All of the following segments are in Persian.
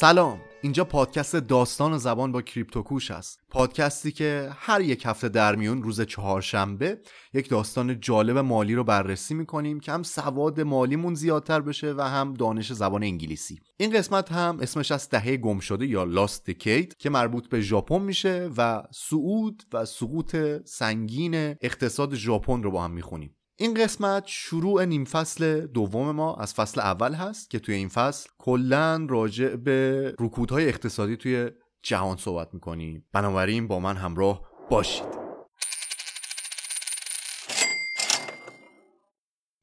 سلام. اینجا پادکست داستان و زبان با کریپتوکوش است پادکستی که هر یک هفته در میون روز چهارشنبه یک داستان جالب مالی رو بررسی می‌کنیم که هم سواد مالیمون زیادتر بشه و هم دانش زبان انگلیسی. این قسمت هم اسمش از دهه گم شده یا لاست دکید که مربوط به ژاپن میشه و صعود و سقوط سنگین اقتصاد ژاپن رو با هم می‌خونیم. این قسمت شروع نیم فصل دوم ما از فصل اول هست که توی این فصل کلا راجع به رکودهای اقتصادی توی جهان صحبت می‌کنیم. بنابراین با من همراه باشید.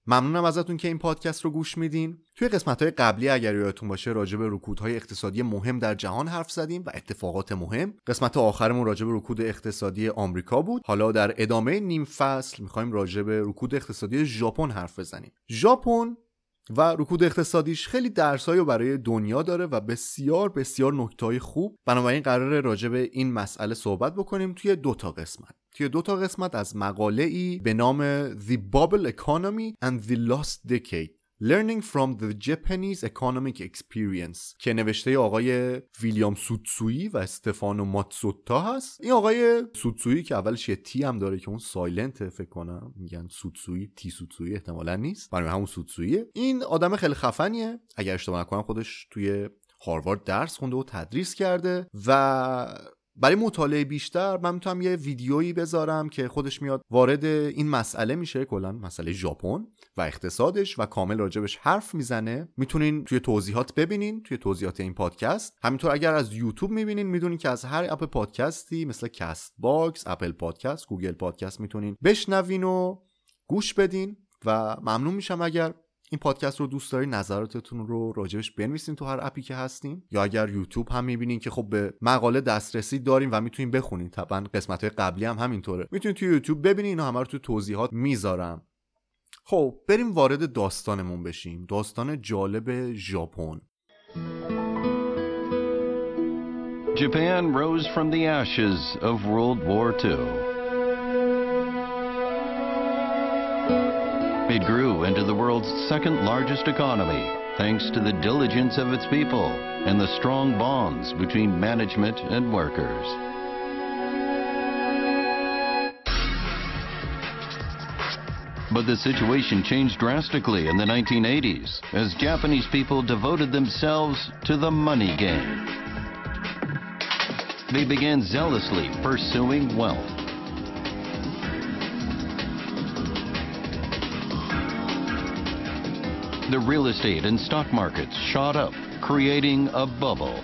ممنونم ازتون که این پادکست رو گوش میدین. توی قسمت های قبلی اگر یادتون باشه راجع به رکودهای اقتصادی مهم در جهان حرف زدیم و اتفاقات مهم. قسمت آخرمون راجع به رکود اقتصادی آمریکا بود. حالا در ادامه نیم فصل می‌خوایم راجع به رکود اقتصادی ژاپن حرف بزنیم. ژاپن و رکود اقتصادیش خیلی درسایی رو برای دنیا داره و بسیار بسیار نکتهای خوب. بنابراین قرار راجع به این مسئله صحبت بکنیم توی دو تا قسمت. توی دو تا قسمت از مقاله ای به نام The Bubble Economy and the Lost Decade. Learning from the Japanese Economic Experience. که نوشته آقای ویلیام سوتسویی و استفانو ماتسوتا هست. این آقای سوتسویی که اولش یه تی هم داره که اون سایلنت فکر کنم. میگن سوتسویی تی سوتسویی احتمالا نیست. برای همون سوتسوییه. این آدم خیلی خفنیه. اگر اشتباه نکنم خودش توی هاروارد درس خونده و تدریس کرده. و برای مطالعه بیشتر من می‌تونم یه ویدیویی بذارم که خودش میاد وارد این مسئله میشه. کلا مسئله ژاپن. و اقتصادش و کامل راجبش حرف می‌زنه می‌تونین توی توضیحات ببینین توی توضیحات این پادکست. همینطور اگر از یوتیوب می‌بینین می‌دونین که از هر اپ پادکستی مثل کست‌باکس اپل پادکست گوگل پادکست می‌تونین بشنوین و گوش بدین. و ممنون میشم اگر این پادکست رو دوست دارین نظراتتون رو راجبش بنویسین تو هر اپی که هستین. یا اگر یوتیوب هم می‌بینین که خب به مقاله دسترسی داریم و می‌تونین بخونین. طبعا قسمت های قبلی هم همینطوره. می‌تونین تو یوتیوب ببینین اینا همه رو تو توضیحات می‌ذارم. خب بریم وارد داستانمون بشیم داستان جالب ژاپن Japan rose from the ashes of World War II. It grew into the world's second largest economy thanks to the diligence of its people and the strong bonds between management and workers. But the situation changed drastically in the 1980s as Japanese people devoted themselves to the money game. They began zealously pursuing wealth. The real estate and stock markets shot up, creating a bubble.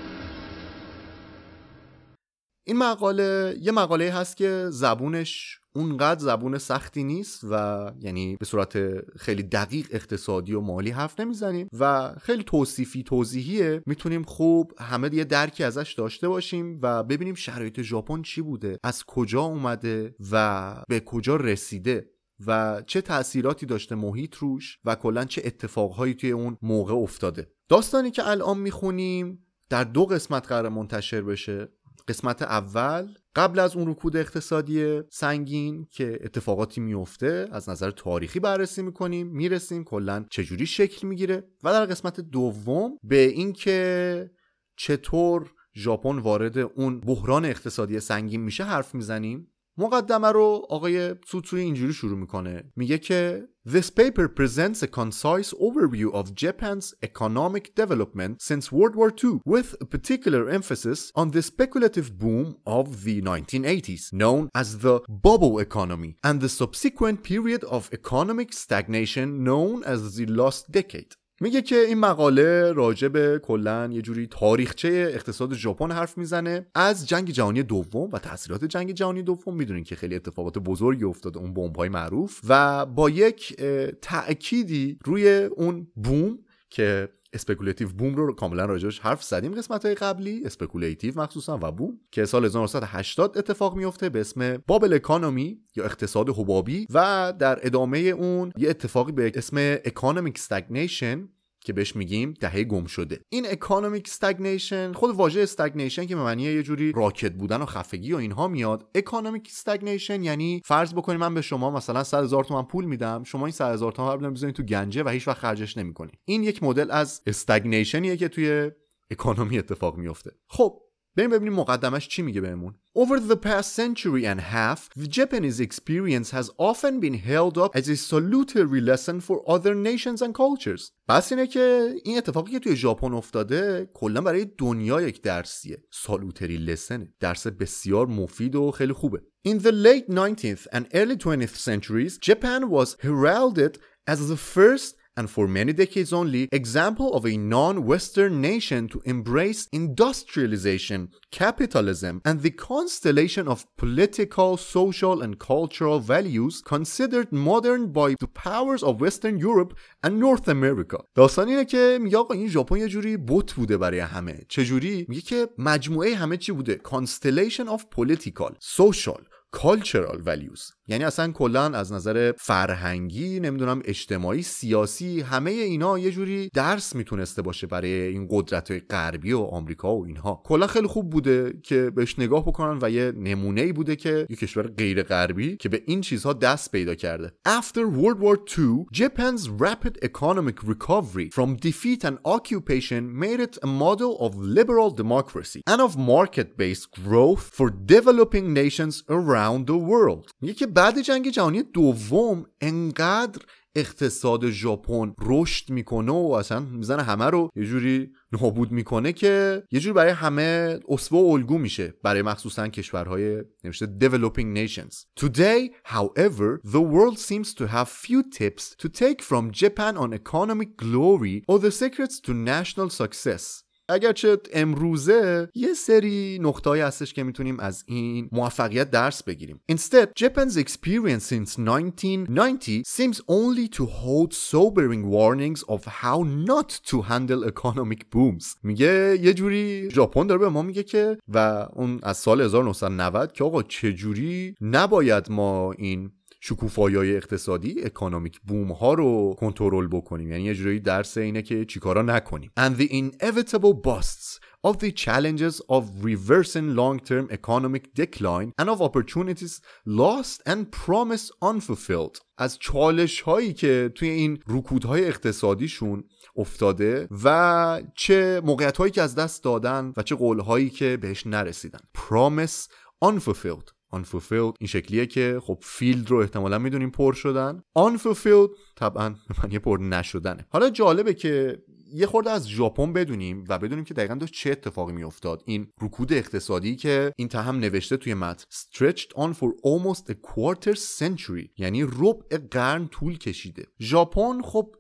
این مقاله یه مقاله هست که زبونش اونقدر زبون سختی نیست و یعنی به صورت خیلی دقیق اقتصادی و مالی حرف نمی‌زنیم و خیلی توصیفی توضیحیه. می‌تونیم خوب همه یه درکی ازش داشته باشیم و ببینیم شرایط ژاپن چی بوده از کجا اومده و به کجا رسیده و چه تأثیراتی داشته محیط روش و کلا چه اتفاقهایی توی اون موقع افتاده. داستانی که الان می‌خونیم در دو قسمت قرار منتشر بشه. قسمت اول قبل از اون رکود اقتصادی سنگین که اتفاقاتی میفته از نظر تاریخی بررسی می‌کنیم می‌رسیم کلا چجوری شکل می‌گیره و در قسمت دوم به اینکه چطور ژاپن وارد اون بحران اقتصادی سنگین میشه حرف می‌زنیم. مقدمه رو آقای سوتسوی اینجوری شروع میکنه میگه که This paper presents a concise overview of Japan's economic development since World War II, with a particular emphasis on the speculative boom of the 1980s, known as the bubble economy, and the subsequent period of economic stagnation known as the lost decade. میگه که این مقاله راجع به کلا یه جوری تاریخچه اقتصاد ژاپن حرف می‌زنه. از جنگ جهانی دوم و تاثیرات جنگ جهانی دوم می‌دونین که خیلی اتفاقات بزرگی افتاده اون بمب‌های معروف. و با یک تأکیدی روی اون boom که speculative boom رو کاملا راجبش حرف زدیم قسمت های قبلی speculative مخصوصا و boom که سال 1980 اتفاق میفته به اسم bubble economy یا اقتصاد حبابی و در ادامه اون یه اتفاقی به اسم economic stagnation که بهش میگیم دهه گم شده. این economic stagnation خود واژه stagnation که به معنی یه جوری راکد بودن و خفگی و اینها میاد. economic stagnation یعنی فرض بکنید من به شما مثلا 100 هزار تومان پول میدم شما این 100 هزار تومان رو بزنید تو گنجه و هیچ وقت خرجش نمی‌کنید این یک مدل از stagnation یه که توی economy اتفاق میفته خب بریم ببینیم مقدمش چی میگه بهمون Over the past century and a half, the Japanese experience has often been held up as a salutary lesson for other nations and cultures. بس اینه که این اتفاقی که توی ژاپن افتاده کلا برای دنیا یک درسیه. سالوتری لسنه. درس بسیار مفید و خیلی خوبه. In the late 19th and early 20th centuries, Japan was heralded as the first and for many decades only, example of a non-Western nation to embrace industrialization, capitalism, and the constellation of political, social, and cultural values considered modern by the powers of Western Europe and North America. داستان اینه که میگه آقا این ژاپن یه جوری بوت بوده برای همه. چجوری؟ میگه که مجموعه همه چی بوده. Constellation of political, social, cultural values. یعنی اصلا کلا از نظر فرهنگی نمی‌دونم اجتماعی سیاسی همه اینا یه جوری درس می‌تونسته باشه برای این قدرت غربی و آمریکا و اینها. کلا خیلی خوب بوده که بهش نگاه بکنن و یه نمونه ای بوده که یه کشور غیر غربی که به این چیزها دست پیدا کرده. After World War II Japan's rapid economic recovery from defeat and occupation made it a model of liberal democracy and of market-based growth for developing nations around the world یکی بعد جنگ جهانی دوم انقدر اقتصاد ژاپن رشد می‌کنه و اصلا می‌زنه همه رو یه جوری نابود می‌کنه که یه جوری برای همه اسوه و الگو میشه برای مخصوصا کشورهای نوشته developing nations Today however the world seems to have few tips to take from Japan on economic glory or the secrets to national success اگرچه امروزه یه سری نقطه‌ای هستش که می‌تونیم از این موفقیت درس بگیریم. Instead, Japan's experience since 1990 seems only to hold sobering warnings of how not to handle economic booms. میگه یه جوری ژاپن داره به ما میگه که و اون از سال 1990 که آقا چه جوری نباید ما این شکوفایی اقتصادی اکانومیک بوم ها رو کنترل بکنیم. یعنی یه جوری درس اینه که چیکارا نکنیم. And the inevitable busts of the challenges of reversing long-term economic decline and of opportunities lost and promised unfulfilled. از چالش هایی که توی این رکودهای اقتصادیشون افتاده و چه موقعیت هایی که از دست دادن و چه قول هایی که بهش نرسیدن. Promise unfulfilled. Unfulfilled این شکلیه که خب filled رو احتمالا می‌دونیم پر شدن. Unfulfilled طبعا معنی پر نشدنه. حالا جالبه که یه خورده از ژاپن بدونیم و بدونیم که دقیقا داشت چه اتفاقی میافتاد. این رکود اقتصادی که این تهم نوشته توی متن stretched on for almost a quarter century یعنی ربع قرن طول کشیده. ژاپن خب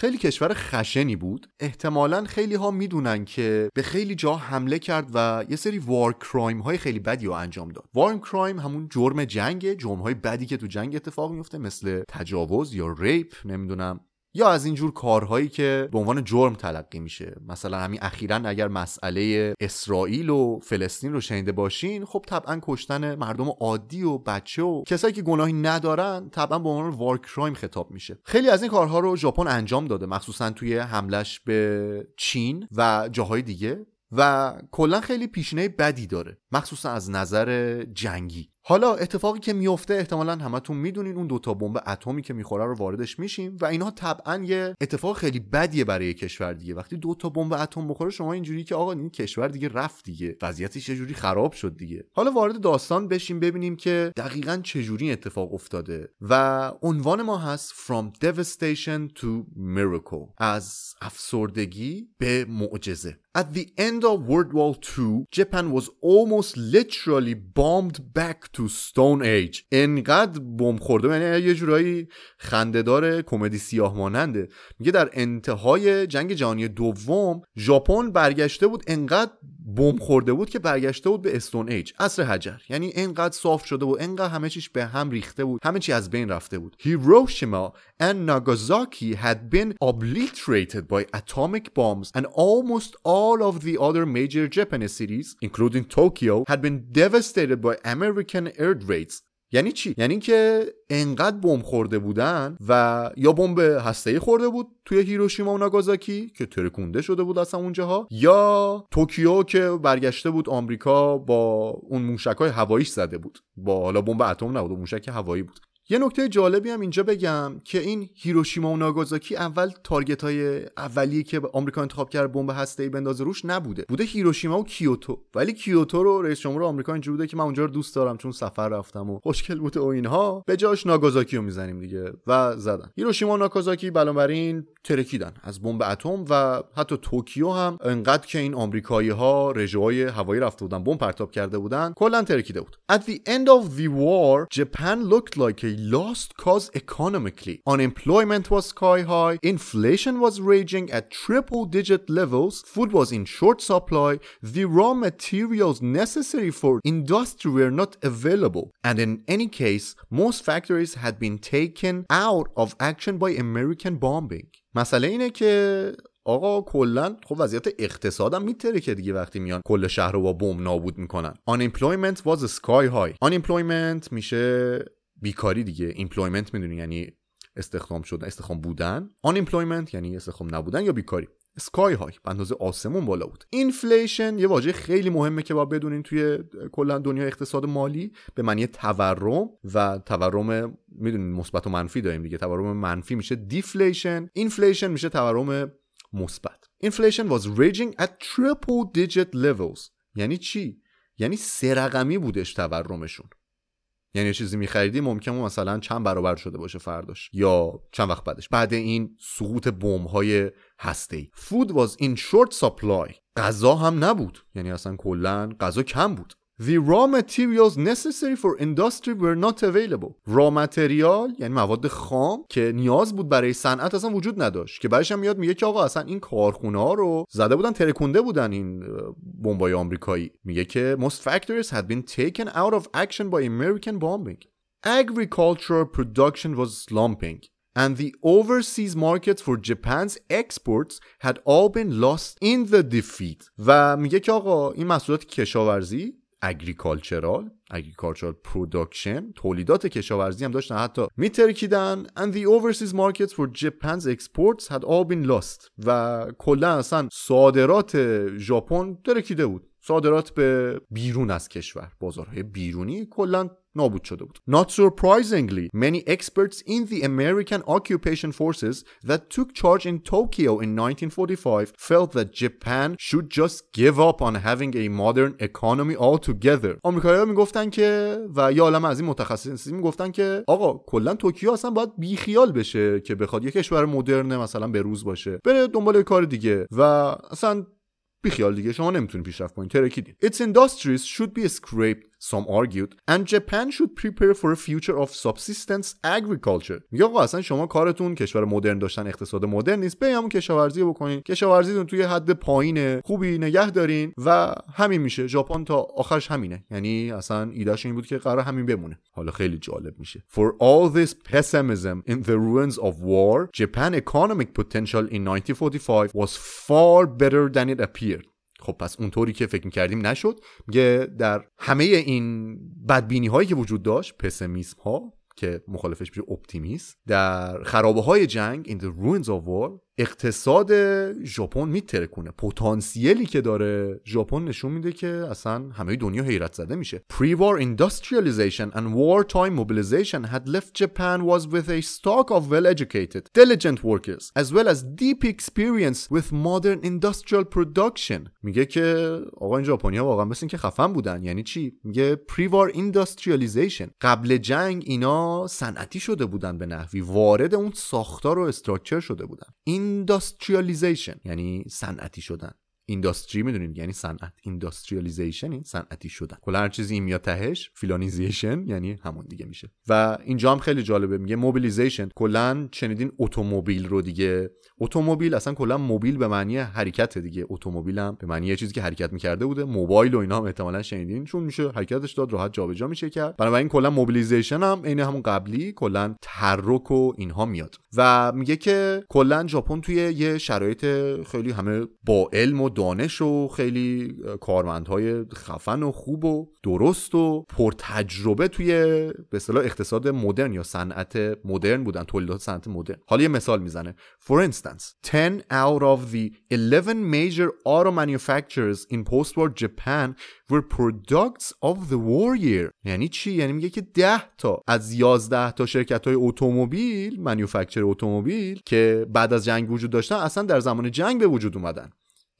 خیلی کشور خشنی بود. احتمالا خیلی ها می‌دونن که به خیلی جا حمله کرد و یه سری war crime های خیلی بدی رو انجام داد. war crime همون جرم جنگ جرم های بدی که تو جنگ اتفاق میفته مثل تجاوز یا rape نمی‌دونم. یا از اینجور کارهایی که به عنوان جرم تلقی میشه. مثلا همین اخیرا اگر مسئله اسرائیل و فلسطین رو شنیده باشین خب طبعا کشتن مردم عادی و بچه و کسایی که گناهی ندارن طبعا به عنوان وار کرایم خطاب میشه. خیلی از این کارها رو ژاپن انجام داده مخصوصا توی حملش به چین و جاهای دیگه. و کلا خیلی پیشینه بدی داره مخصوصا از نظر جنگی. حالا اتفاقی که میفته احتمالا همتون می‌دونین اون دوتا بمب اتمی که می‌خوره رو واردش میشیم و اینها طبعا یه اتفاق خیلی بدیه برای کشور دیگه. وقتی دوتا بمب اتم بخوره شما اینجوری که آقا این کشور دیگه رفت دیگه وضعیتش یه جوری خراب شد دیگه. حالا وارد داستان بشیم ببینیم که دقیقا چه جوری اتفاق افتاده و عنوان ما هست From Devastation to Miracle از افسردگی به معجزه. At the end of World War II, Japan was almost literally bombed back to Stone Age. انقدر بمب خورده یعنی یه جورایی خندهدار کمدی سیاه ماننده. میگه در انتهای جنگ جهانی دوم ژاپن برگشته بود انقدر بمب خورده بود که برگشته بود به استون ایج عصر حجر یعنی انقدر صاف شده بود انقدر همه چیش به هم ریخته بود همه چی از بین رفته بود Hiroshima and Nagasaki had been obliterated by atomic bombs and almost all of the other major Japanese cities including Tokyo had been devastated by American air raids یعنی چی؟ یعنی که انقدر بمب خورده بودن و یا بمب هسته‌ای خورده بود توی هیروشیما و ناگازاکی که ترکونده شده بود اصلا اونجاها یا توکیو که برگشته بود آمریکا با اون موشک های هواییش زده بود. با حالا بمب اتم نبود موشک هوایی بود. یه نکته جالبی هم اینجا بگم که این هیروشیما و ناگازاکی اول تارگت های اولیه که آمریکا انتخاب کرد بمب هسته‌ای بندازه روش نبوده. بوده هیروشیما و کیوتو. ولی کیوتو رو رئیس جمهور آمریکا اینجوری بوده که من اونجا رو دوست دارم چون سفر رفتم و خوشگل بوده و اینها به جاش ناگازاکی رو می‌زنیم دیگه. و زدن. هیروشیما و ناگازاکی بنابراین ترکیدن از بمب اتم و حتی توکیو هم انقدر که این آمریکایی ها رژه‌های هوایی رفته بودن بمب پرتاب کرده بودن کلا ترکیده بود At the end of the war Japan looked like a lost cause economically unemployment was sky high inflation was raging at triple digit levels food was in short supply the raw materials necessary for industry were not available and in any case most factories had been taken out of action by American bombing مسئله اینه که آقا کلا خب وضعیت اقتصادم میتره که دیگه وقتی میان کل شهر رو با بم نابود می‌کنن. Unemployment was sky high. Unemployment میشه بیکاری دیگه. Employment می‌دونی یعنی استخدام شدن استخدام بودن. Unemployment یعنی استخدام نبودن یا بیکاری؟ sky high به اندازه آسمون بالا بود. inflation یه واژه خیلی مهمه که باید بدونین توی کلا دنیا اقتصاد مالی به معنی تورم و تورم می‌دونین مثبت و منفی داریم دیگه. تورم منفی میشه deflation inflation میشه تورم مثبت. inflation was raging at triple digit levels. یعنی چی؟ یعنی سه رقمی بودش تورمشون. یعنی یه چیزی میخریدی ممکنه مثلا چند برابر شده باشه فرداش یا چند وقت بعدش. بعد این سقوط بمب های هسته ای food was in short supply. غذا هم نبود. یعنی اصلا کلا غذا کم بود. The raw materials necessary for industry were not available. raw material یعنی مواد خام که نیاز بود برای صنعت اصلا وجود نداشت که بعدش هم میاد میگه که آقا اصلا این کارخونه ها رو زده بودن ترکونده بودن این بمبای آمریکایی میگه که most factories had been taken out of action by American bombing. Agricultural production was slumping. and the overseas markets for Japan's exports had all been lost in the defeat و میگه که آقا این محصولات کشاورزی agricultural agricultural production تولیدات کشاورزی هم داشتن حتی میترکیدن. And the overseas markets for Japan's exports had all been lost. و کلا اصلا صادرات ژاپن ترکیده بود. صادرات به بیرون از کشور. بازارهای بیرونی کلا نابود شده بود. Not surprisingly many experts in the American occupation forces that took charge in Tokyo in 1945 felt that Japan should just give up on having a modern economy altogether. آمریکایی‌ها می‌گفتن که و یا عالم از این متخصصین می‌گفتن که آقا کلا توکیو اصلا باید بیخیال بشه که بخواد یه کشور مدرن مثلا به روز باشه بره دنبال کار دیگه و اصلا بیخیال دیگه. شما نمی‌تونی پیشرفت کنید ترکیدین Its industries should be scraped some argued and Japan should prepare for a future of subsistence agriculture. میگه آقا اصلا شما کارتون کشور مدرن داشتن اقتصاد مدرن نیست. بیایم کشاورزی بکنین. کشاورزیتون توی حد پایین خوبی نگه دارین. و همین میشه. ژاپن تا آخرش همینه. یعنی اصلا ایدهش این بود که قرار همین بمونه. حالا خیلی جالب میشه. For all this pessimism in the ruins of war Japan economic potential in 1945 was far better than it appeared. خب پس اونطوری که فکر می‌کردیم نشد. میگه در همه این بدبینی هایی که وجود داشت پسمیسم ها که مخالفش میشه اپتیمیست در خرابه های جنگ in the ruins of war اقتصاد ژاپن میترکونه. پتانسیلی که داره ژاپن نشون میده که اصلا همه دنیا حیرت زده میشه. Prewar industrialization and wartime mobilization had left Japan was with a stock of well educated diligent workers as well as deep experience with modern industrial production میگه که آقا این ژاپونیا واقعا مثل اینکه خفن بودن. یعنی چی؟ میگه prewar industrialization قبل جنگ اینا صنعتی شده بودن به نحوی. وارد اون ساختار و structure شده بودن. این industrialization یعنی صنعتی شدن. industry می‌دونید یعنی صنعت industrialization این صنعتی شدن. کلا هر چیزی میاد تهش فیلان ization یعنی همون دیگه میشه. و اینجا هم خیلی جالبه میگه mobilization کلا شنیدین اتومبیل رو دیگه اتومبیل اصلا کلا mobile به معنی حرکت دیگه. اتومبیل هم به معنی چیزی که حرکت می‌کرده بوده. موبایل و اینا هم احتمالاً شنیدین چون میشه حرکتش داد راحت جابجا میشه کرد. بنابراین کلا mobilization هم عین همون قبلی کلا تحرک و اینها میاد. و میگه که کلا ژاپن توی یه شرایط خیلی همه با علم و دانش و خیلی کارمندهای خفن و خوب و درست و پر تجربه توی به اصطلاح اقتصاد مدرن یا صنعت مدرن بودن تولیدات صنعت مدرن. حالا یه مثال می‌زنه. For instance 10 out of the 11 major auto manufacturers in post-war Japan were products of the war year. یعنی چی؟ یعنی میگه که 10 تا از 11 تا شرکت های اتومبیل منیوفکچر اتومبیل که بعد از جنگ وجود داشتن اصلا در زمان جنگ به وجود اومدن.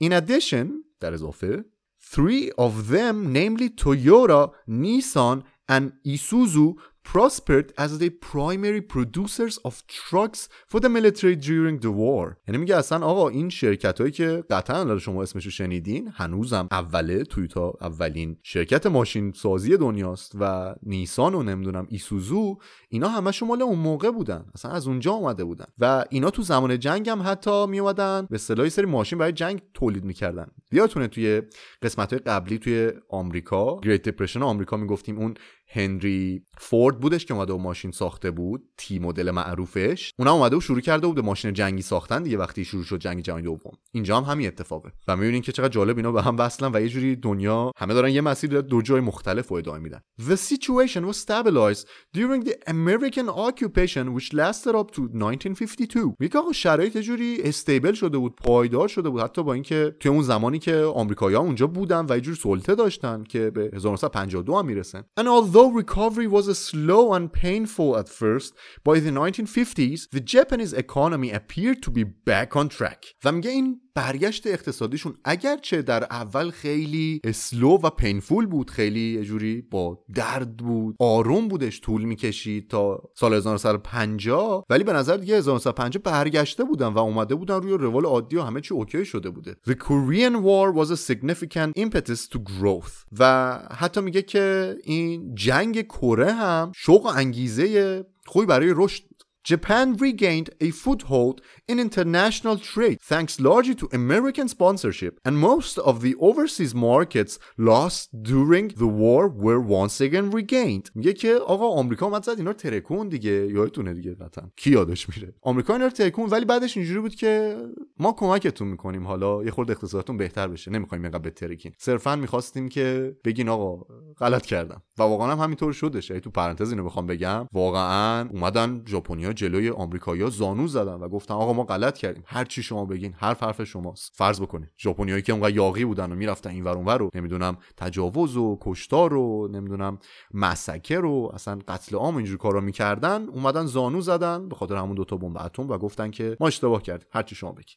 In addition, that is Ophir, three of them, namely Toyota, Nissan, and Isuzu, prospered as the primary producers of trucks for the military during the war. یعنی میگه اصلا آقا این شرکت هایی که قطعا شما اسمشو شنیدین هنوزم اوله تویوتا اولین شرکت ماشین سازی دنیاست و نیسان و نمی‌دونم ایسوزو اینا همه مال اون موقع بودن. اصلا از اونجا اومده بودن. و اینا تو زمان جنگ هم حتی میومدن به اصطلاح سری ماشین برای جنگ تولید می‌کردن. یادتونه توی قسمت های قبلی توی آمریکا گریت دپرشن آمریکا می‌گفتیم اون هنری فورد بودش که اومده و ماشین ساخته بود تی مدل معروفش. اونا اومده و شروع کرده بود به ماشین جنگی ساختن دیگه وقتی شروع شد جنگ جهانی دوم. اینجا هم همین اتفاقه. و می‌بینین که چقدر جالب اینا به هم وصلن و یه جوری دنیا همه دارن یه مسیر دو جای مختلف رو ادامه میدن. The situation was stabilized during the American occupation which lasted up to 1952 میگه شرایط جوری استیبل شده بود پایدار شده بود حتی با اینکه توی اون زمانی که آمریکایی‌ها اونجا بودن و یه جور سلطه داشتن که به 1952 هم می‌رسن. And although Although recovery was slow and painful at first, by the 1950s, the Japanese economy appeared to be back on track. Zamgain برگشت اقتصادیشون. اگرچه در اول خیلی اسلو و پینفول بود خیلی یه جوری با درد بود آروم بودش طول می‌کشید تا سال 1950 ولی به نظر دیگه 1950 برگشته بودن و اومده بودن روی روال عادی و همه چی اوکی شده بوده. The Korean War was a significant impetus to growth. و حتی میگه که این جنگ کره هم شوق انگیزه خوبی برای رشد Japan regained a foothold in international trade thanks largely to American sponsorship, and most of the overseas markets lost during the war were once again regained. میگه که آقا آمریکا اومد زد اینا رو ترکون دیگه. یادتونه دیگه قطعا. کی یادش میره؟ آمریکا اینا رو ترکون ولی بعدش اینجوری بود که ما کمکتون می‌کنیم. حالا یه خورده اقتصادتون بهتر بشه. نمی‌خوایم اینقدر بترکین صرفا می‌خواستیم که بگین آقا غلط کردم. و واقعا هم همینطور شدش. تو پرانتز اینو بخوام بگم واقعا اومدن ژاپنیا جلوی آمریکایی‌ها زانو زدن و گفتن آقا ما غلط کردیم هر چی شما بگین هر حرف شماست. فرض بکنید ژاپنیایی که اونقدر یاقی بودن و می‌رفتن این ور اونور رو نمی‌دونم تجاوز و کشتار رو نمی‌دونم مسکه رو اصلا قتل عام اینجور کارا می‌کردن اومدن زانو زدن به خاطر همون دوتا بمب اتم و گفتن که ما اشتباه کردیم هر چی شما بگین.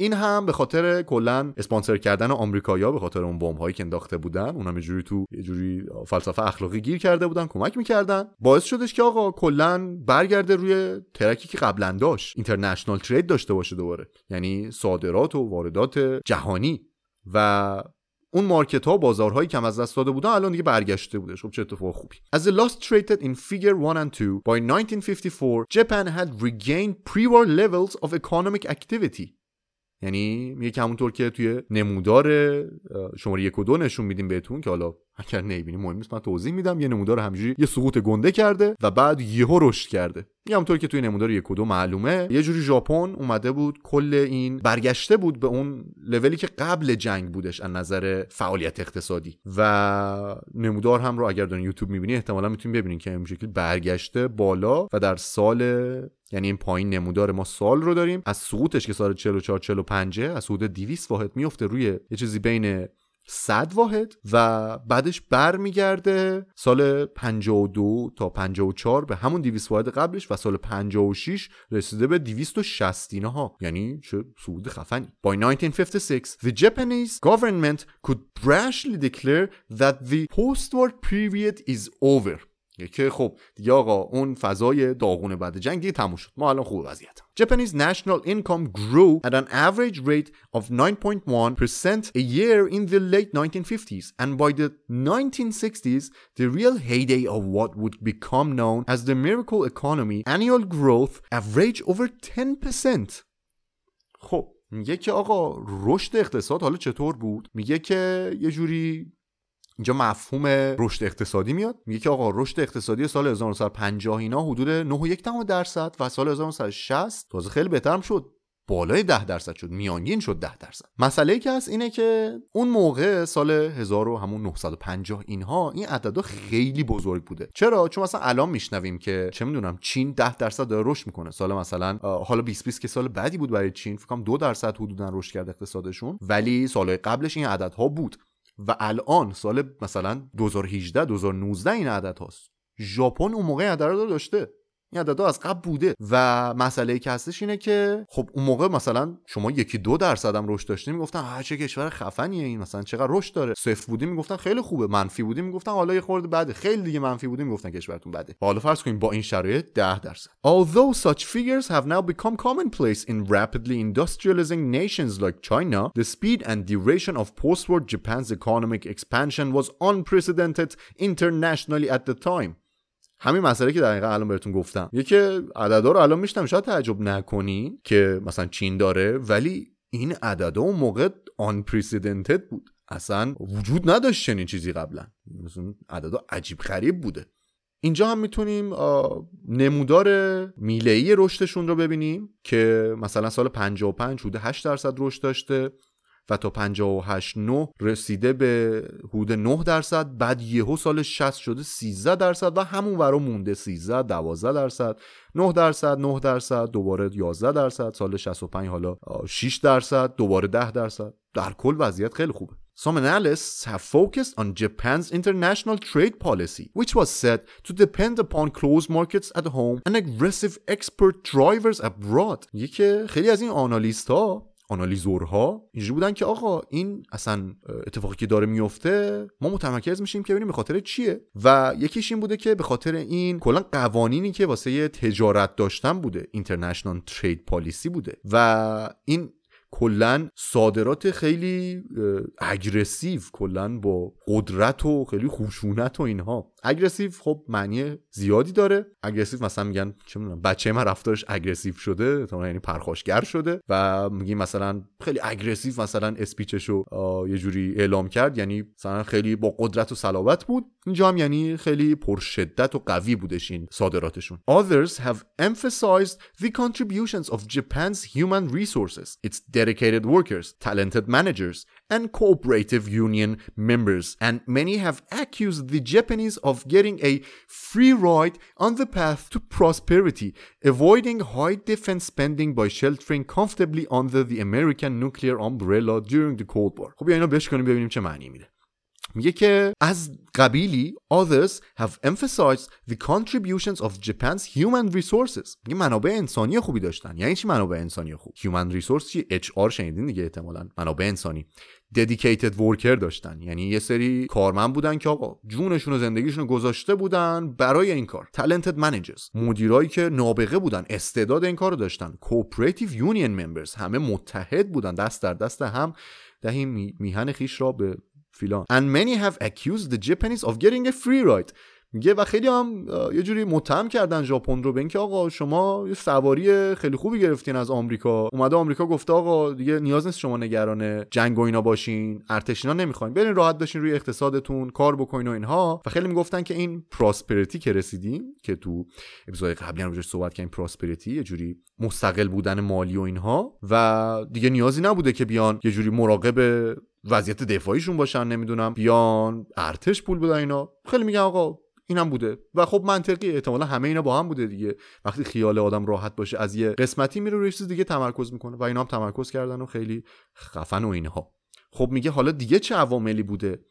این هم به خاطر کلا اسپانسر کردن آمریکایا به خاطر اون بمب هایی که انداخته بودن اونم یه جوری تو یه جوری فلسفه اخلاقی گیر کرده بودن کمک می‌کردن. باعث شدش که آقا کلا برگرده روی ترکی که قبلا داشت اینترنشنال ترید داشته باشه دوباره. یعنی صادرات و واردات جهانی. و اون مارکت ها بازارهایی کم از دست داده بودن الان دیگه برگشته بوده خب چه اتفاق خوبی. As the loss traded in figure 1 and 2 by 1954 Japan had regained pre-war levels of economic activity. یعنی که همونطور که توی نمودار شماره یک و دو نشون میدیم بهتون که حالا اگر نمی‌بینی مهم نیست من توضیح میدم. یه نمودار همجوری یه سقوط گنده کرده و بعد یهو رشد کرده. یه همونطور که توی نمودار یک و معلومه یه جوری ژاپن اومده بود کل این برگشته بود به اون لولی که قبل جنگ بودش از نظر فعالیت اقتصادی. و نمودار هم رو اگر دارین یوتیوب می‌بینی احتمالا می‌تونید ببینین که این شکل برگشته بالا و در سال یعنی این پایین نمودار ما سال رو داریم. از سقوطش که سال 44 45 از حدود 200 واحد میفته روی یه چیزی بین 100 واحد و بعدش برمیگرده سال 52 تا 54 به همون 200 واحد قبلش و سال 56 رسیده به 260 ها یعنی چه صعود خفنی By 1956 the Japanese government could brashly declare that the post-war period is over که خب دیگه آقا اون فضای داغون بعد جنگ تموم شد ما الان خوب وضعیت Japanese national income grew at an average rate of 9.1% a year in the late 1950s and by the 1960s the real heyday of what would become known as the miracle economy annual growth averaged over 10% خب میگه که آقا رشد اقتصاد حالا چطور بود میگه که یه جوری اینجا مفهوم رشد اقتصادی میاد. میگه که آقا رشد اقتصادی سال 1950 اینا حدود 9.1 درصد و سال 1960 تازه خیلی بهترم شد. بالای 10 درصد شد. میانگین شد 10 درصد. مسئله که هست اینه که اون موقع سال 1000 و همون 950 اینها این عددا خیلی بزرگ بوده. چرا؟ چون مثلا الان میشنویم که چه می‌دونم چین 10 درصد داره رشد می‌کنه. سال مثلا حالا 2020 که سال بعدی بود برای چین فکر کنم 2 درصد حدودا رشد کرد اقتصادشون. ولی سالهای قبلش این عددها بود. و الان سال مثلا 2018 2019 این عدد هاست. ژاپن اون موقع عدد رو داشته. این عددها از قبل بوده. و مسئله که هستش اینه که خب اون موقع مثلا شما یکی دو درصد هم رشد داشتین می‌گفتن چه کشور خفنیه این مثلا چقدر رشد داره. صفر بودی می‌گفتن خیلی خوبه. منفی بودی می‌گفتن حالا یه خورده بعد خیلی دیگه منفی بودی می‌گفتن کشورتون بده. حالا فرض کنیم با این شرایط 10 درصد. Although such figures have now become commonplace in rapidly industrializing nations like China the speed and duration of post-war Japan's economic expansion was unprecedented internationally at the time. همین مسئله که دقیقا الان بهتون گفتم. یکی عددا رو الان میشتم شاید تعجب نکنین که مثلا چین داره ولی این عددا اون موقع unprecedented بود. اصلا وجود نداشت چنین چیزی قبلا. عددا عجیب غریب بوده. اینجا هم می‌تونیم نمودار میلهی رشدشون رو ببینیم که مثلا سال 55 حدود 8 درصد رشد داشته. و تا 58 9 رسیده به حدود 9 درصد بعد یهو سال 60 شده 13 درصد و همون ورا مونده 13 12 درصد 9 درصد 9 درصد دوباره 11 درصد سال 65 حالا 6 درصد دوباره 10 درصد در کل وضعیت خیلی خوبه Some analysts have focused on Japan's international trade policy, which was said to depend upon closed markets at home and aggressive export drivers abroad. یکی خیلی از این آنالیست ها آنالیزورها اینجوری بودن که آقا این اصلا اتفاقی که داره میفته ما متمرکز میشیم که ببینیم به خاطر چیه. و یکیش این بوده که به خاطر این کلا قوانینی که واسه تجارت داشتن بوده اینترنشنال ترید پالیسی بوده. و این کلا صادرات خیلی اگرسیو کلا با قدرت و خیلی خشونت و اینها. اگرسیو خب معنی زیادی داره. اگرسیو مثلا میگن چه می‌دونم بچه من رفتارش اگرسیو شده یعنی پرخاشگر شده و میگیم مثلا خیلی اگرسیو مثلا اسپیچشو یه جوری اعلام کرد. یعنی مثلا خیلی با قدرت و صلابت بود. اینجا هم یعنی خیلی پرشدت و قوی بودش این صادراتشون. Others have emphasized the contributions of Japan's human resources. Its dedicated workers talented managers and cooperative union members, and many have accused the Japanese of getting a free ride on the path to prosperity, avoiding high defense spending by sheltering comfortably under the American nuclear umbrella during the Cold War. خب اینو بشکنیم ببینیم چه معنی میده. میگه که از قبیلی others have emphasized the contributions of Japan's human resources. میگه منابع انسانی خوبی داشتن. یعنی چی منابع انسانی خوب؟ Human resource چی؟ HR شنیدین دیگه احتمالاً. منابع انسانی. Dedicated worker داشتن. یعنی یه سری کارمند بودن که آقا جونشون و زندگیشون گذاشته بودن برای این کار. Talented managers. مدیرایی که نابغه بودن استعداد این کار داشتن. Cooperative union members. همه متحد بودن. دست در دست هم. دهیم میهن خیش را به filan. And many have accused the Japanese of getting a free ride. میگه و خیلی هم یه جوری متهم کردن ژاپن رو به اینکه آقا شما یه سواری خیلی خوبی گرفتین از آمریکا. اومده آمریکا گفته آقا دیگه نیاز نیست شما نگران جنگ و اینا باشین ارتشینا نمی‌خواین. برین راحت باشین روی اقتصادتون کار بکنین و اینها. و خیلی می‌گفتن که این پراسپریتی که رسیدیم که تو اپیزود قبلی هم صحبت کردیم پراسپریتی یه جوری مستقل بودن مالی و اینها و دیگه نیازی نبوده که بیان یه جوری مراقب وضعیت دفاعیشون باشن نمی‌دونم بیان ارتش پول بدن اینا. خیلی میگن آقا اینم بوده. و خب منطقی احتمالا همه اینا با هم بوده دیگه. وقتی خیال آدم راحت باشه از یه قسمتی میره روی چیز دیگه تمرکز می‌کنه. و اینا هم تمرکز کردن و خیلی خفن و اینها. خب میگه حالا دیگه چه عواملی بوده؟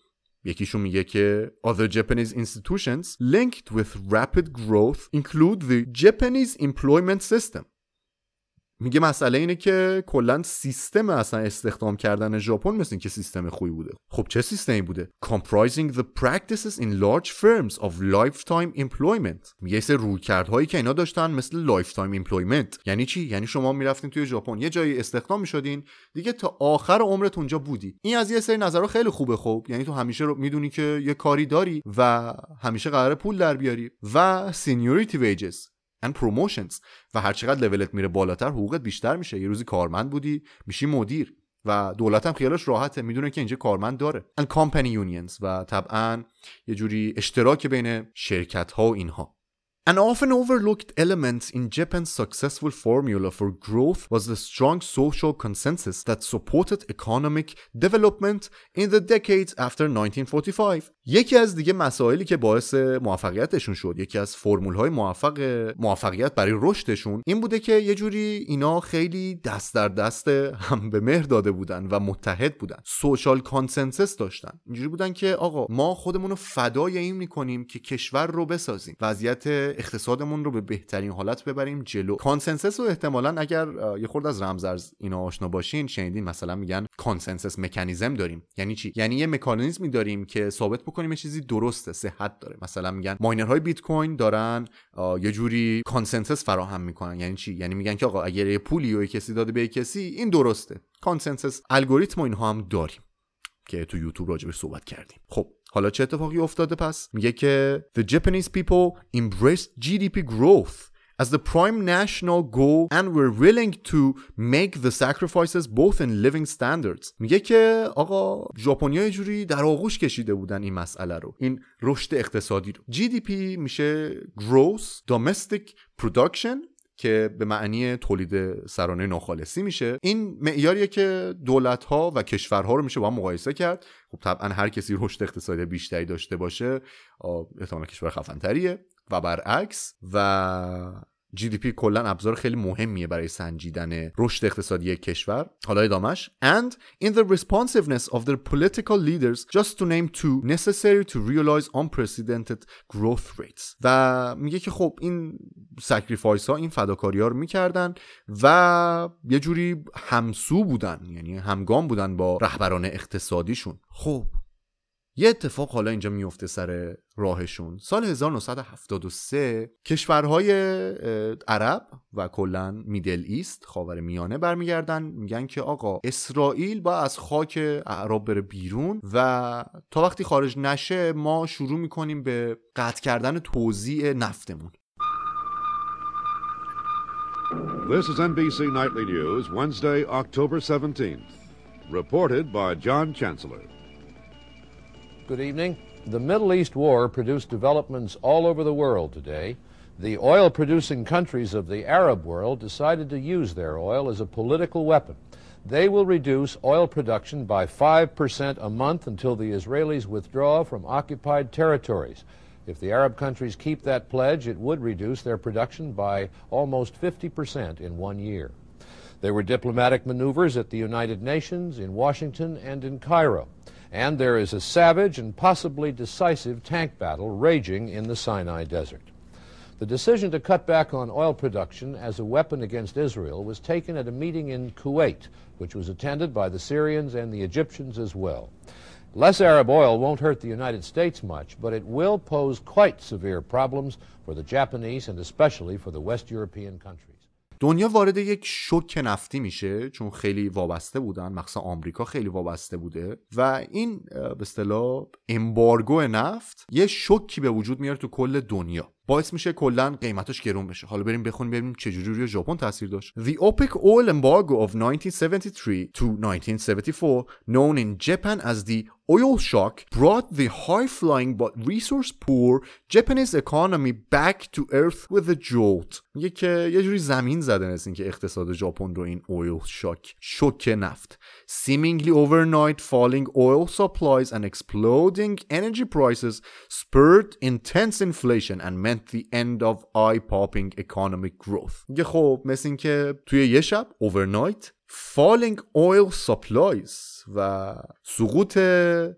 یکیشون میگه که other Japanese institutions linked with rapid growth include the Japanese employment system. میگه مسئله اینه که کلا سیستم اصلا استخدام کردن ژاپن مثل اینکه سیستم خوبی بوده. خب چه سیستمی بوده؟ Comprising the practices in large firms of lifetime employment. میگه سه رویکردهایی که اینا داشتن مثل lifetime employment. یعنی چی؟ یعنی شما می‌رفتین توی ژاپن یه جایی استخدام می‌شدین دیگه تا آخر عمرت اونجا بودی. این از یه سری نظرها خیلی خوبه خب. یعنی تو همیشه رو می‌دونی که یه کاری داری و همیشه قرار پول در بیاری و seniority wages. And promotions. و هر چقدر لولت میره بالاتر حقوقت بیشتر میشه. یه روزی کارمند بودی میشی مدیر. و دولت هم خیالش راحته. می‌دونه که اینجا کارمند داره. And company unions. و طبعا یه جوری اشتراک بین شرکت ها و اینها. An often overlooked element in Japan's successful formula for growth was the strong social consensus that supported economic development in the decades after 1945. یکی از دیگه مسائلی که باعث موفقیتشون شد یکی از فرمول های موفق موفقیت برای رشدشون این بوده که یه جوری اینا خیلی دست در دست هم به مهر داده بودن و متحد بودن. social consensus داشتن. اینجوری بودن که آقا ما خودمون رو فدای این می‌کنیم که کشور رو بسازیم. وضعیت اقتصادمون رو به بهترین حالت ببریم جلو. consensus رو احتمالا اگر یه خورده از رمزارز اینا آشنا باشین شنیدین مثلا میگن consensus mechanism داریم. یعنی چی؟ یعنی یه مکانیزمی داریم که ثابت بکنیم یه چیزی درسته صحت داره. مثلا میگن ماینرهای بیت کوین دارن یه جوری consensus فراهم می‌کنن. یعنی چی؟ یعنی میگن که آقا اگر یه پولی و کسی داده به کسی این درسته. consensus algorithm و اینها هم داریم که تو یوتیوب راجبش صحبت کردیم. خب حالا چه اتفاقی افتاده پس میگه که the Japanese people embraced GDP growth as the prime national goal and were willing to make the sacrifices both in living standards میگه که آقا ژاپنیا جوری در آغوش کشیده بودن این مسئله رو این رشد اقتصادی رو GDP میشه gross domestic production که به معنی تولید سرانه ناخالصی میشه. این معیاریه که دولت ها و کشورها رو میشه با هم مقایسه کرد. خب طبعا هر کسی رشد اقتصادی بیشتری داشته باشه احتمال کشور خفنتریه. و برعکس و GDP کلا ابزار خیلی مهمیه برای سنجیدن رشد اقتصادی کشور. حالا ادامش and in the responsiveness of their political leaders just to name two necessary to realize unprecedented growth rates. و میگه که خب این sacrifice ها این فداکاری ها رو می‌کردن و یه جوری همسو بودن یعنی همگام بودن با رهبران اقتصادیشون. خب یه اتفاق حالا اینجا میفته سر راهشون. سال 1973 کشورهای عرب و کلا Middle East خاور میانه برمیگردن. میگن که آقا اسرائیل با از خاک اعراب بره بیرون و تا وقتی خارج نشه ما شروع می‌کنیم به قطع کردن توزیع نفتمون. This is NBC Nightly News, Wednesday, October 17th. Reported by John Chancellor. Good evening. The Middle East war produced developments all over the world today. The oil producing countries of the Arab world decided to use their oil as a political weapon. They will reduce oil production by 5% a month until the Israelis withdraw from occupied territories. If the Arab countries keep that pledge, it would reduce their production by almost 50% in one year. There were diplomatic maneuvers at the United Nations, in Washington, and in Cairo and there is a savage and possibly decisive tank battle raging in the Sinai Desert. The decision to cut back on oil production as a weapon against Israel was taken at a meeting in Kuwait, which was attended by the Syrians and the Egyptians as well. Less Arab oil won't hurt the United States much, but it will pose quite severe problems for the Japanese and especially for the West European countries. دنیا وارد یک شوک نفتی میشه چون خیلی وابسته بودن مخصوصا آمریکا خیلی وابسته بوده و این به اصطلاح امبارگو نفت یه شوکی به وجود میاره تو کل دنیا باعث میشه کلا قیمتش گرون بشه حالا بریم بخونیم ببینیم چجوری روی ژاپن تاثیر داشت The OPEC oil embargo of 1973 to 1974 known in Japan as the oil shock brought the high-flying but resource-poor Japanese economy back to earth with a jolt میگه که یه جوری زمین زده مثل که اقتصاد ژاپن رو این oil shock شوک نفت seemingly overnight falling oil supplies and exploding energy prices spurred intense inflation and meant the end of eye-popping economic growth میگه خب مثل اینکه توی یه شب overnight falling oil supplies و سقوط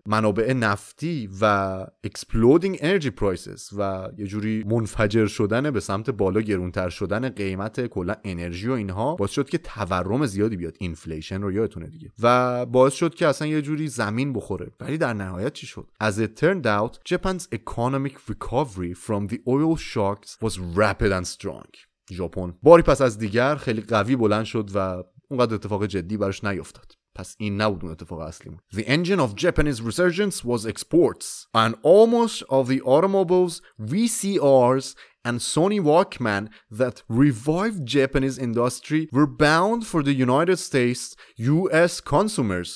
منابع نفتی و exploding energy prices و یه جوری منفجر شدن به سمت بالا گرونتر شدن قیمت کلا انرژی و اینها باعث شد که تورم زیادی بیاد. inflation رو یادتونه دیگه. و باعث شد که اصلا یه جوری زمین بخوره. ولی در نهایت چی شد؟ As it turned out Japan's economic recovery from the oil shocks was rapid and strong. ژاپن. باری پس از دیگر خیلی قوی بلند شد و اونقدر اتفاق جدی براش نیفتاد پس این نبود اون اتفاق اصلی The engine of Japanese resurgence was exports and almost of the automobiles, VCRs and Sony Walkman that revived Japanese industry were bound for the United States US consumers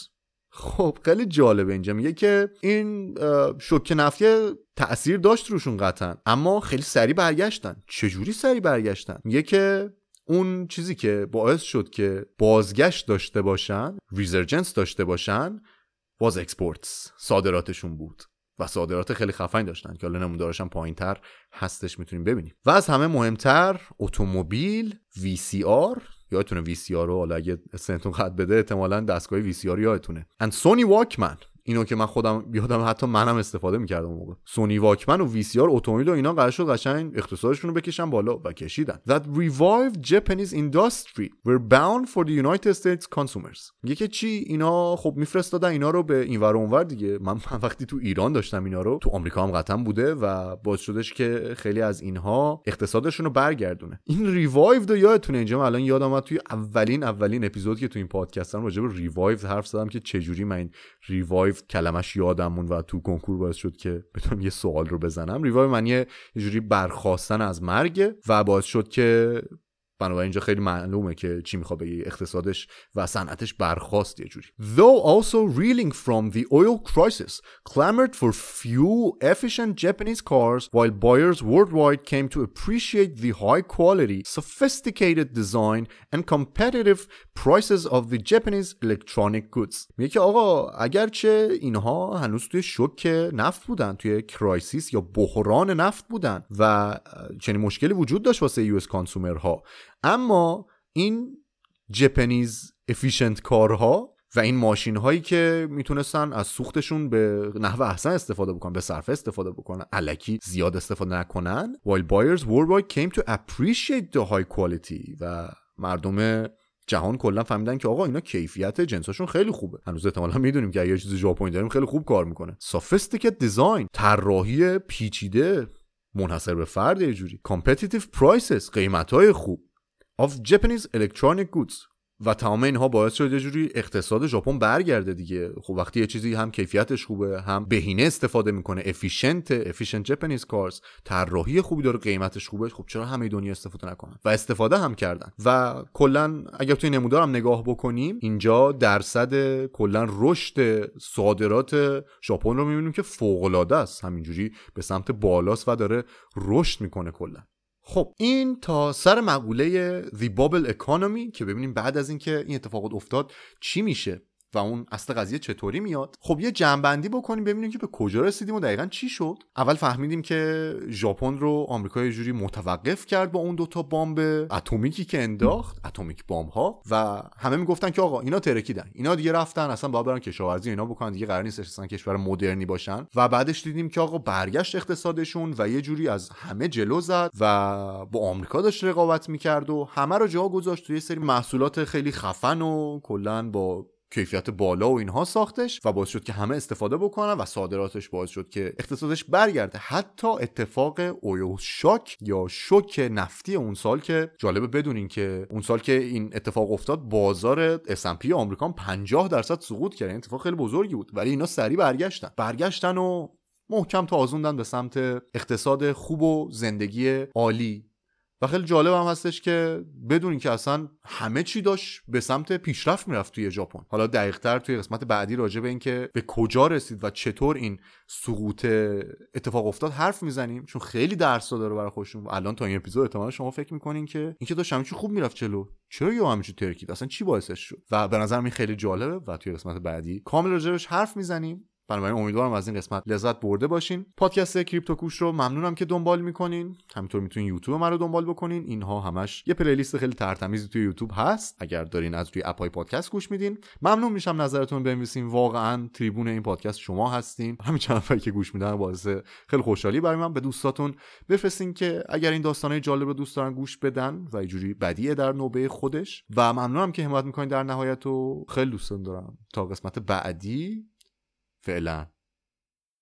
خب خیلی جالبه اینجا میگه که این شوک نفتی تاثیر داشت روشون قطعا اما خیلی سریع برگشتن چجوری سریع برگشتن میگه که اون چیزی که باعث شد که بازگشت داشته باشن resurgence داشته باشن باز exports صادراتشون بود. و صادرات خیلی خفنی داشتن که حالا نمودارشم پایین تر هستش می‌تونیم ببینیم. و از همه مهمتر اتومبیل VCR یادتونه VCR رو حالا اگه سنتون خط بده احتمالا دستگاه VCR یادتونه. and Sony Walkman. اینو که من خودم یادم حتی منم استفاده می‌کردم موقع. سونی واکمن و VCR اتومبیل و اینا قرار شد قشنگ اقتصادشون رو بکشن بالا و کشیدن. That revived Japanese industry were bound for the United States consumers. که چی؟ اینا خب میفرستادن اینا رو به اینور اونور دیگه. من, وقتی تو ایران داشتم اینا رو تو آمریکا هم قطعا بوده و باعث شدش که خیلی از اینها اقتصادشون رو برگردونه. این revive رو یادتونه؟ اینجا الان یادم اومد توی اولین اولین اپیزود که تو این پادکستم راجع به revive حرف زدم که چجوری من این revive کلمش یادمون و تو کنکور باعث شد که بتونم یه سوال رو بزنم. revive معنی یه جوری برخواستن از مرگ و باعث شد که بنابراین اینجا خیلی معلومه که چی می‌خواد بگه اقتصادش و صنعتش برخواست یه جوری though also reeling from the oil crisis clamored for fuel efficient Japanese cars while buyers worldwide came to appreciate the high quality sophisticated design and competitive prices of the Japanese electronic goods میگه که آقا اگرچه اینها هنوز توی شوک نفت بودن توی crisis یا بحران نفت بودن و چنین مشکلی وجود داشت واسه US consumer ها اما این Japanese efficient car ها و این ماشین هایی که می‌تونستن از سوختشون به نحو احسن استفاده بکنن به صرفه استفاده بکنن الکی زیاد استفاده نکنن while buyers worldwide came to appreciate the high quality. و مردم جهان کلا فهمیدن که آقا اینا کیفیت جنساشون خیلی خوبه. هنوز احتمالا می‌دونیم که یه چیز ژاپنی داریم خیلی خوب کار می‌کنه. sophisticated design طراحی پیچیده منحصر به فرد یه جوری. competitive prices قیمت های خوب. Of Japanese electronic goods. و تمام اینها باعث شد یه جوری اقتصاد ژاپن برگرده دیگه. خب وقتی یه چیزی هم کیفیتش خوبه هم بهینه استفاده می‌کنه. efficient efficient Japanese cars طراحی خوبی داره قیمتش خوبه. خب چرا همه دنیا استفاده نکنن؟ و استفاده هم کردن. و کلا اگر توی نمودارم نگاه بکنیم اینجا درصد کلا رشد صادرات ژاپن رو می‌بینیم که فوق العاده است. همینجوری به سمت بالاست و داره رشد می‌کنه کلا. خب این تا سر مقوله The Bubble Economy که ببینیم بعد از اینکه این اتفاقات افتاد چی میشه؟ و اون اصل قضیه چطوری میاد؟ خب یه جنبندی بکنیم ببینیم که به کجا رسیدیم و دقیقا چی شد. اول فهمیدیم که ژاپن رو آمریکا یه جوری متوقف کرد با اون دوتا بامب اتمیکی که انداخت اتمیک بامب ها و همه می‌گفتن که آقا اینا ترکیدن. اینا دیگه رفتن اصلا باید برن کشاورزی اینا بکنن دیگه قرار نیست اصلا کشور مدرنی باشن. و بعدش دیدیم که آقا برگشت اقتصادشون و یه جوری از همه جلو زد و با آمریکا داشت رقابت می‌کرد و همه رو جا گذاشت. توی سری محصولات خیلی خفن و کلا با کیفیت بالا و اینها ساختش و باعث شد که همه استفاده بکنن و صادراتش باعث شد که اقتصادش برگرده. حتی اتفاق اویو شاک یا شوک نفتی اون سال که جالبه بدونین که اون سال که این اتفاق افتاد بازار S&P آمریکا 50 درصد سقوط کرد. این اتفاق خیلی بزرگی بود. ولی اینا سریع برگشتن. برگشتن و محکم تازوندن به سمت اقتصاد خوب و زندگی عالی. و خیلی جالب هم هستش که بدونین که اصلا همه چی داشت به سمت پیشرفت می‌رفت توی ژاپن. حالا دقیقتر توی قسمت بعدی راجع به اینکه به کجا رسید و چطور این سقوط اتفاق افتاد حرف می‌زنیم چون خیلی درس داره برای خودشون. الان تا این اپیزود احتمالا شما فکر می‌کنین که اینکه داشت همه چی خوب می‌رفت جلو. چرا یه همه چی ترکید؟ اصلا چی باعثش شد؟ و به نظر این خیلی جالبه. و توی قسمت بعدی کامل راجبش حرف می‌زنیم. بنابراین امیدوارم از این قسمت لذت برده باشین. پادکست کریپتو کوش رو ممنونم که دنبال می‌کنین. همینطور می‌تونین یوتیوب من رو دنبال بکنین. اینها همش یه پلیلیست خیلی ترتمیزی توی یوتیوب هست. اگر دارین از روی اپای پادکست گوش میدین. ممنون میشم نظرتون بنویسین. واقعا تریبون این پادکست شما هستین. همین چند نفری که گوش میدن باعث خیلی خوشحالی برای من. به دوستاتون بفرستین که اگر این داستانهای جالب رو دوست دارن گوش بدن و اینجوری بدیه در نوبه خودش. و ممنونم که حمایت می‌کنین در نهایت و خیلی دوستان دارم. تا قسمت بعدی. فعلا.